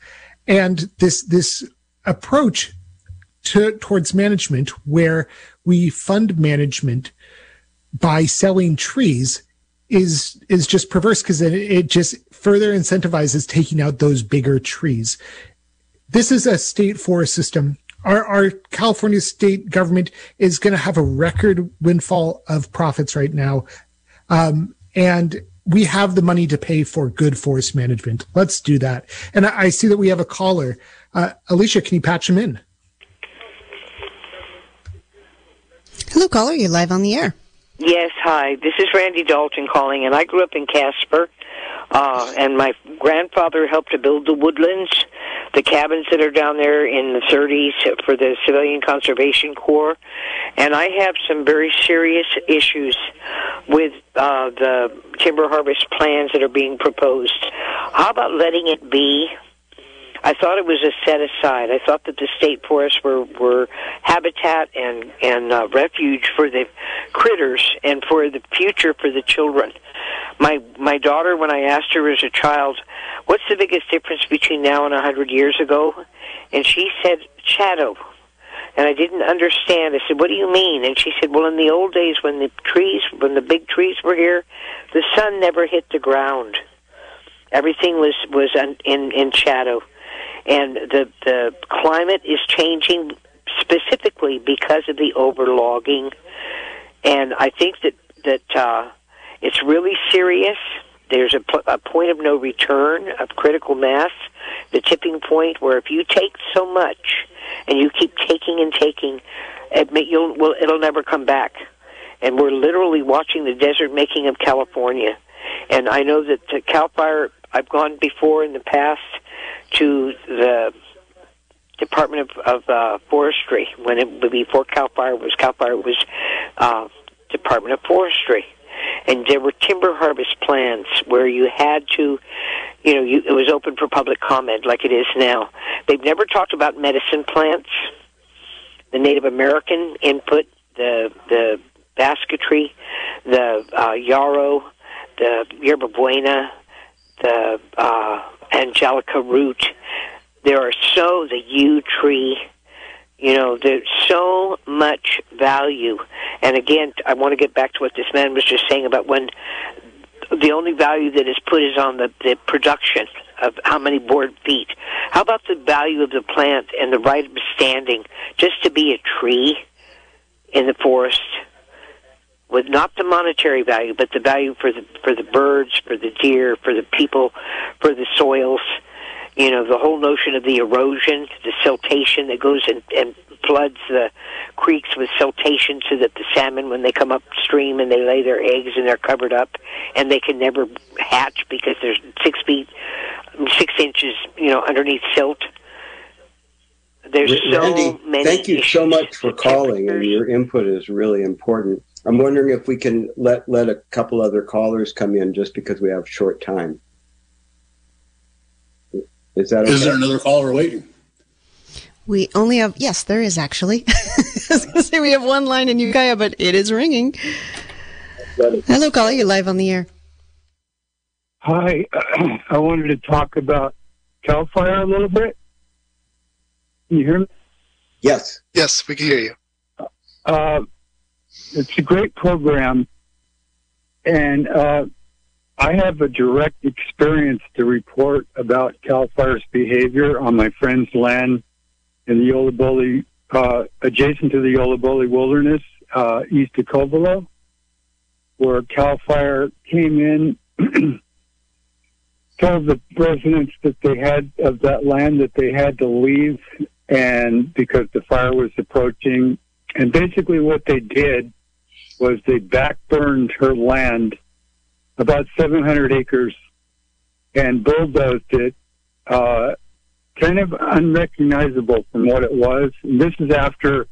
And this, this approach to, towards management where we fund management by selling trees is, is just perverse because it, it just further incentivizes taking out those bigger trees. This is a state forest system our, our California state government is going to have a record windfall of profits right now. Um, and we have the money to pay for good forest management. Let's do that. And I, I see that we have a caller. Uh, Alicia, can you patch him in? Hello, caller. You're live on the air. Yes, hi. This is Randy Dalton calling, and I grew up in Caspar. Uh, and my grandfather helped to build the woodlands, the cabins that are down there in the 30s for the Civilian Conservation Corps. And I have some very serious issues with uh, the timber harvest plans that are being proposed. How about letting it be? I thought it was a set aside. I thought that the state forests were were habitat and and uh, refuge for the critters and for the future for the children. My my daughter, when I asked her as a child, "What's the biggest difference between now and a hundred years ago?" and she said, "Shadow." And I didn't understand. I said, "What do you mean?" And she said, "Well, in the old days, when the trees, when the big trees were here, the sun never hit the ground. Everything was was in in shadow." And the the climate is changing specifically because of the overlogging. And i think that that uh it's really serious. There's a, a point of no return of critical mass the tipping point where if you take so much and you keep taking and taking it may, you'll well it'll never come back. And we're literally watching the desert making of california. And i know that uh, cal fire i've gone before in the past to the Department of, of uh, Forestry when it would be before Cal Fire was Cal Fire was uh, Department of Forestry, and there were timber harvest plans where you had to, you know, you, it was open for public comment like it is now. They've never talked about medicine plants, the Native American input, the the basketry, the uh, yarrow, the yerba buena, the uh, angelica root. There are so the yew tree. You know, there's so much value. And again, I want to get back to what this man was just saying about when the only value that is put is on the, the production of how many board feet. How about the value of the plant and the right of standing just to be a tree in the forest? With not the monetary value, but the value for the for the birds, for the deer, for the people, for the soils. You know, the whole notion of the erosion, the siltation that goes and, and floods the creeks with siltation so that the salmon, when they come upstream and they lay their eggs and they're covered up and they can never hatch because they're six feet, six inches, you know, underneath silt. There's so many. thank you so much for calling, and your input is really important. I'm wondering if we can let let a couple other callers come in just because we have short time. Is that okay? Is there another caller waiting? We only have, yes, there is actually. <laughs> I was going to say we have one line in Ukiah, but it is ringing. Hello, caller. You're live on the air. Hi, <clears throat> I wanted to talk about Cal Fire a little bit. Can you hear me? Yes. Yes, we can hear you. Uh, it's a great program, and uh, I have a direct experience to report about Cal Fire's behavior on my friend's land in the Yolla Bolly, uh, adjacent to the Yolla Bolly Wilderness, uh, east of Covelo, where Cal Fire came in, <clears throat> told the residents that they had of that land that they had to leave, and because the fire was approaching, and basically what they did was they backburned her land, about 700 acres, and bulldozed it, uh, kind of unrecognizable from what it was. And this is after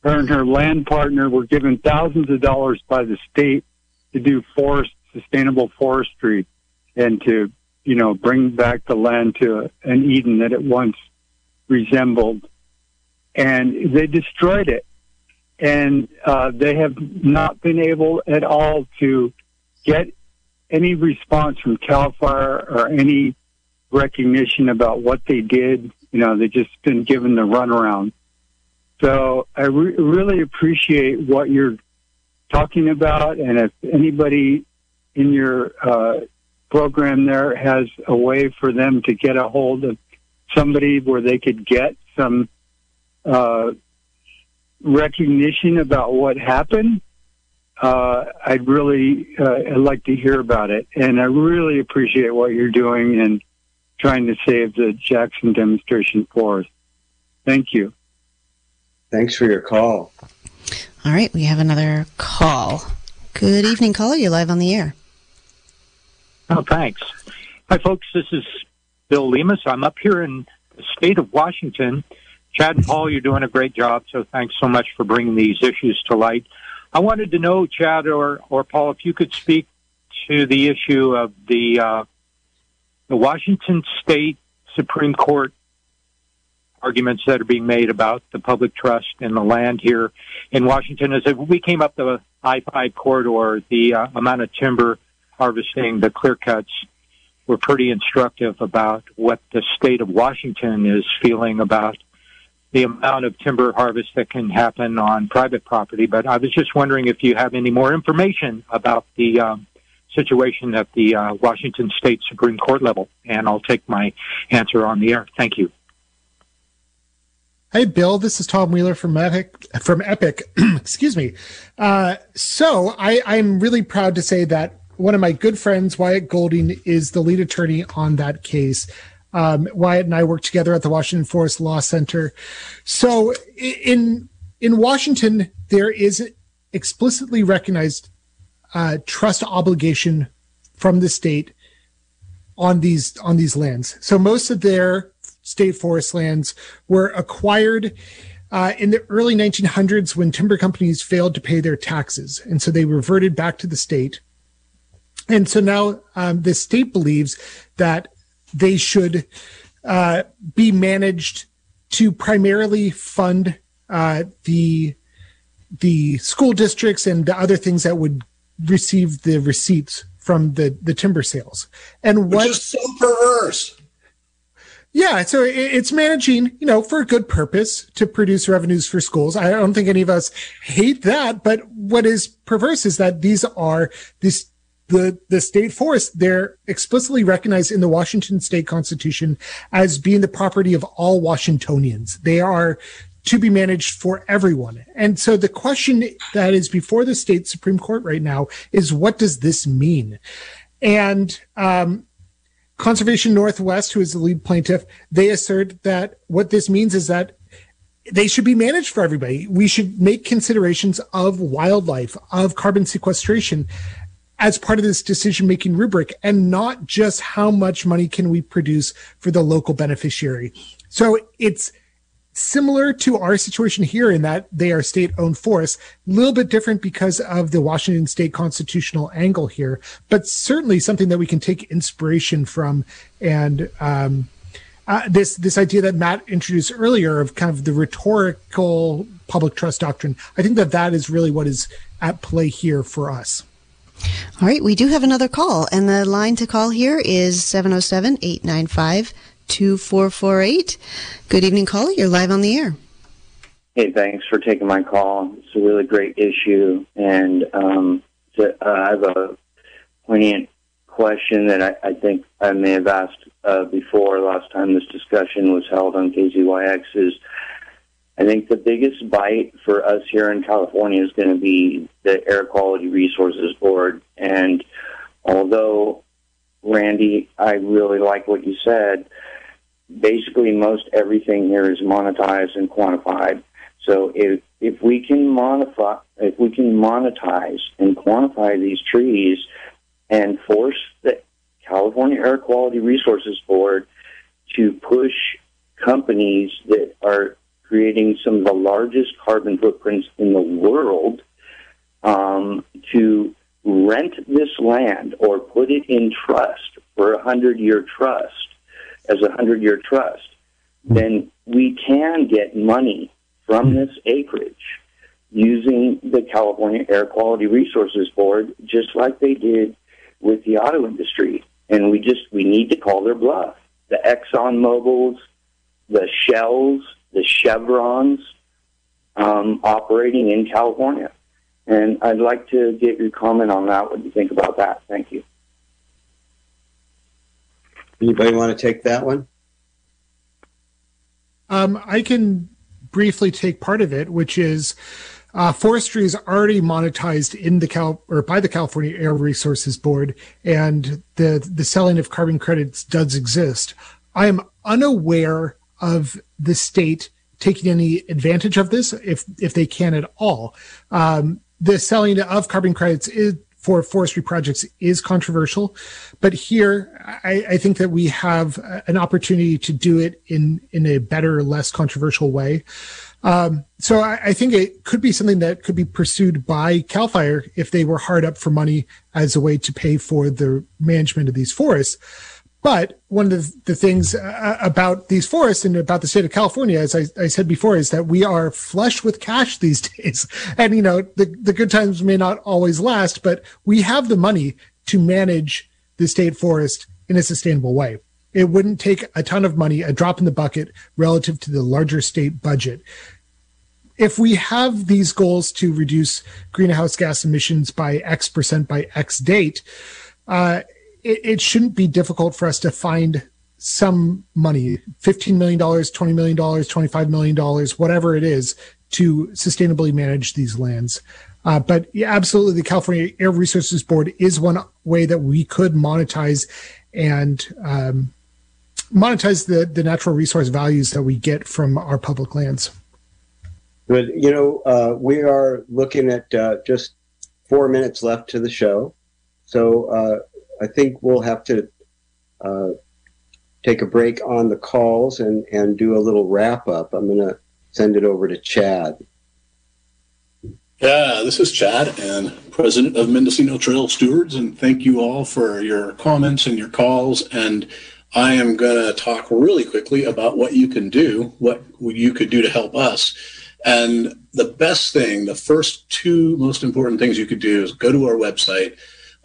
her and her land partner were given thousands of dollars by the state to do forest, sustainable forestry, and to, you know, bring back the land to an Eden that it once resembled. And they destroyed it and uh, they have not been able at all to get any response from Cal Fire or any recognition about what they did. You know, they've just been given the runaround. So I re- really appreciate what you're talking about, and if anybody in your uh, program there has a way for them to get a hold of somebody where they could get some uh, recognition about what happened, uh, I'd really uh, I'd like to hear about it. And I really appreciate what you're doing and trying to save the Jackson demonstration forest. Thank you. Thanks for your call. All right, we have another call. Good evening, caller. You're live on the air. Oh, thanks. Hi, folks. This is Bill Lemus. I'm up here in the state of Washington. Chad and Paul, you're doing a great job, so thanks so much for bringing these issues to light. I wanted to know, Chad or, or Paul, if you could speak to the issue of the uh, the Washington State Supreme Court arguments that are being made about the public trust and the land here in Washington. As we came up the I-5 corridor, the uh, amount of timber harvesting, the clear cuts, were pretty instructive about what the state of Washington is feeling about the amount of timber harvest that can happen on private property. But I was just wondering if you have any more information about the um, situation at the uh, Washington State Supreme Court level, and I'll take my answer on the air. Thank you. Hey, Bill. This is Tom Wheeler from Epic. From Epic, <clears throat> excuse me. Uh, so I, I'm really proud to say that one of my good friends, Wyatt Golding, is the lead attorney on that case. Um, Wyatt and I work together at the Washington Forest Law Center. So in in Washington, there is explicitly recognized uh, trust obligation from the state on these on these lands. So most of their state forest lands were acquired uh, in the early 1900s when timber companies failed to pay their taxes, and so they reverted back to the state. And so now um, the state believes that they should uh, be managed to primarily fund uh, the the school districts and the other things that would receive the receipts from the the timber sales. And what is so perverse. yeah, so it- it's managing, you know, for a good purpose to produce revenues for schools. I don't think any of us hate that, but what is perverse is that these are this the the state forests they're explicitly recognized in the Washington state constitution as being the property of all Washingtonians. They are to be managed for everyone. And so the question that is before the state Supreme Court right now is what does this mean? And um, Conservation Northwest, who is the lead plaintiff, they assert that what this means is that they should be managed for everybody. We should make considerations of wildlife, of carbon sequestration as part of this decision making rubric and not just how much money can we produce for the local beneficiary. So it's similar to our situation here in that they are state owned forests, a little bit different because of the Washington state constitutional angle here, but certainly something that we can take inspiration from and, um, uh, this this idea that Matt introduced earlier of kind of the rhetorical public trust doctrine. I think that that is really what is at play here for us. All right, we do have another call, and the line to call here is 707 895 2448. Good evening, caller. You're live on the air. Hey, thanks for taking my call. It's a really great issue, and um, to, uh, I have a poignant question that I, I think I may have asked uh, before last time this discussion was held on KZYX. Is I think the biggest bite for us here in California is going to be the Air Quality Resources Board, and although Randy, I really like what you said. Basically, most everything here is monetized and quantified. So if if we can monetize, if we can monetize and quantify these trees, and force the California Air Quality Resources Board to push companies that are creating some of the largest carbon footprints in the world um, to rent this land or put it in trust for a hundred year trust as a hundred year trust, then we can get money from this acreage using the California Air Quality Resources Board, just like they did with the auto industry. And we just we need to call their bluff. The Exxon Mobil's, the Shells, the Chevrons um, operating in California. And I'd like to get your comment on that. What do you think about that? Thank you. Anybody want to take that one? Um, I can briefly take part of it, which is uh, forestry is already monetized in the Cal or by the California Air Resources Board, and the the selling of carbon credits does exist. I am unaware of the state taking any advantage of this, if if they can at all. Um, the selling of carbon credits is for forestry projects is controversial, but here I, I think that we have an opportunity to do it in in a better, less controversial way. Um, so I, I, think it could be something that could be pursued by Cal Fire if they were hard up for money as a way to pay for the management of these forests. But one of the, the things uh, about these forests and about the state of California, as I, I, said before, is that we are flush with cash <laughs> these days. And, you know, the, the good times may not always last, but we have the money to manage the state forest in a sustainable way. It wouldn't take a ton of money, a drop in the bucket relative to the larger state budget. If we have these goals to reduce greenhouse gas emissions by X percent by X date, uh, it, it shouldn't be difficult for us to find some money $15 million, $20 million, $25 million, whatever it is to sustainably manage these lands. Uh, but yeah, absolutely, the California Air Resources Board is one way that we could monetize and um, monetize the, the natural resource values that we get from our public lands. But, You know, uh, we are looking at uh, just four minutes left to the show. So uh, I think we'll have to uh, take a break on the calls and, and do a little wrap up. I'm going to send it over to Chad. Yeah, this is Chad and president of Mendocino Trail Stewards, and thank you all for your comments and your calls. And I am going to talk really quickly about what you can do, what you could do to help us. And the best thing, the first two most important things you could do is go to our website,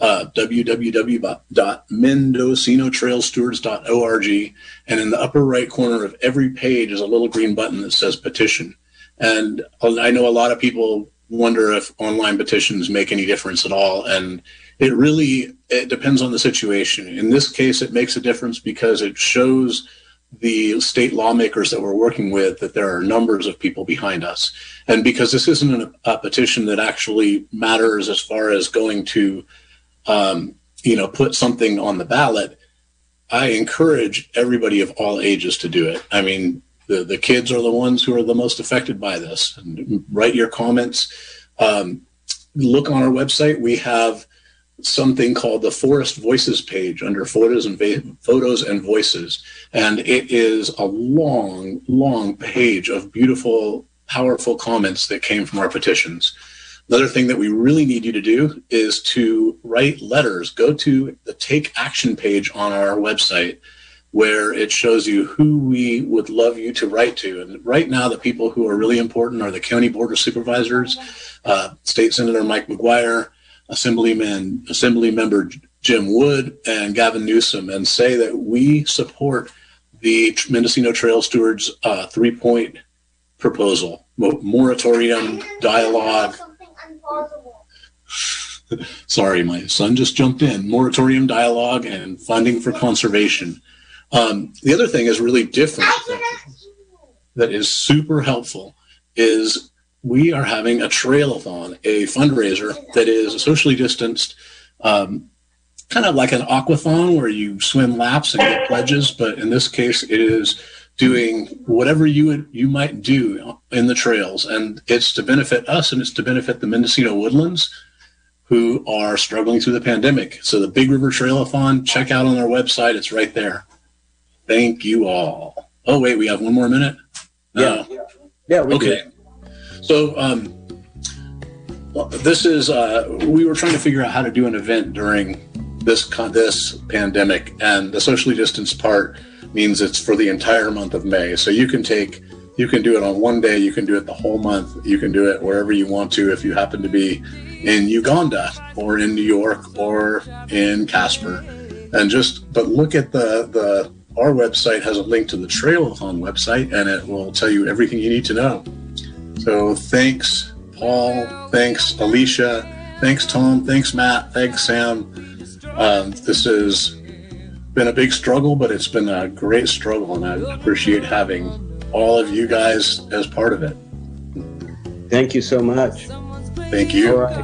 uh, www.mendocinotrailstewards.org. And in the upper right corner of every page is a little green button that says petition. And I know a lot of people wonder if online petitions make any difference at all. And it really it depends on the situation. In this case, it makes a difference because it shows the state lawmakers that we're working with that there are numbers of people behind us. And because this isn't a, a petition that actually matters as far as going to um, you know, put something on the ballot, I encourage everybody of all ages to do it. I mean, the, the kids are the ones who are the most affected by this. And write your comments. Um, look on our website. We have something called the Forest Voices page under photos and va- photos and voices, and it is a long, long page of beautiful, powerful comments that came from our petitions. Another thing that we really need you to do is to write letters. Go to the Take Action page on our website where it shows you who we would love you to write to. And right now, the people who are really important are the County Board of Supervisors, uh, State Senator Mike McGuire, Assemblyman, Assembly Member Jim Wood, and Gavin Newsom, and say that we support the Mendocino Trail Stewards uh, three point proposal moratorium, dialogue, <laughs> Sorry, my son just jumped in. Moratorium dialogue and funding for conservation. Um, the other thing is really different that is super helpful is we are having a trailathon, a fundraiser that is socially distanced, um, kind of like an aquathon where you swim laps and get pledges, but in this case, it is doing whatever you would, you might do in the trails, and it's to benefit us and it's to benefit the Mendocino woodlands who are struggling through the pandemic. So the Big River Trailathon, check out on our website; it's right there. Thank you all. Oh wait, we have one more minute. Yeah, uh, yeah. okay. So um, well, this is uh, we were trying to figure out how to do an event during this this pandemic, and the socially distanced part means it's for the entire month of May. So you can take, you can do it on one day, you can do it the whole month, you can do it wherever you want to if you happen to be in Uganda or in New York or in Caspar. And just, but look at the, the, our website has a link to the Trailathon website and it will tell you everything you need to know. So thanks, Paul. Thanks, Alicia. Thanks, Tom. Thanks, Matt. Thanks, Sam. Um, this is been a big struggle, but it's been a great struggle, and I appreciate having all of you guys as part of it. Thank you so much. Thank you.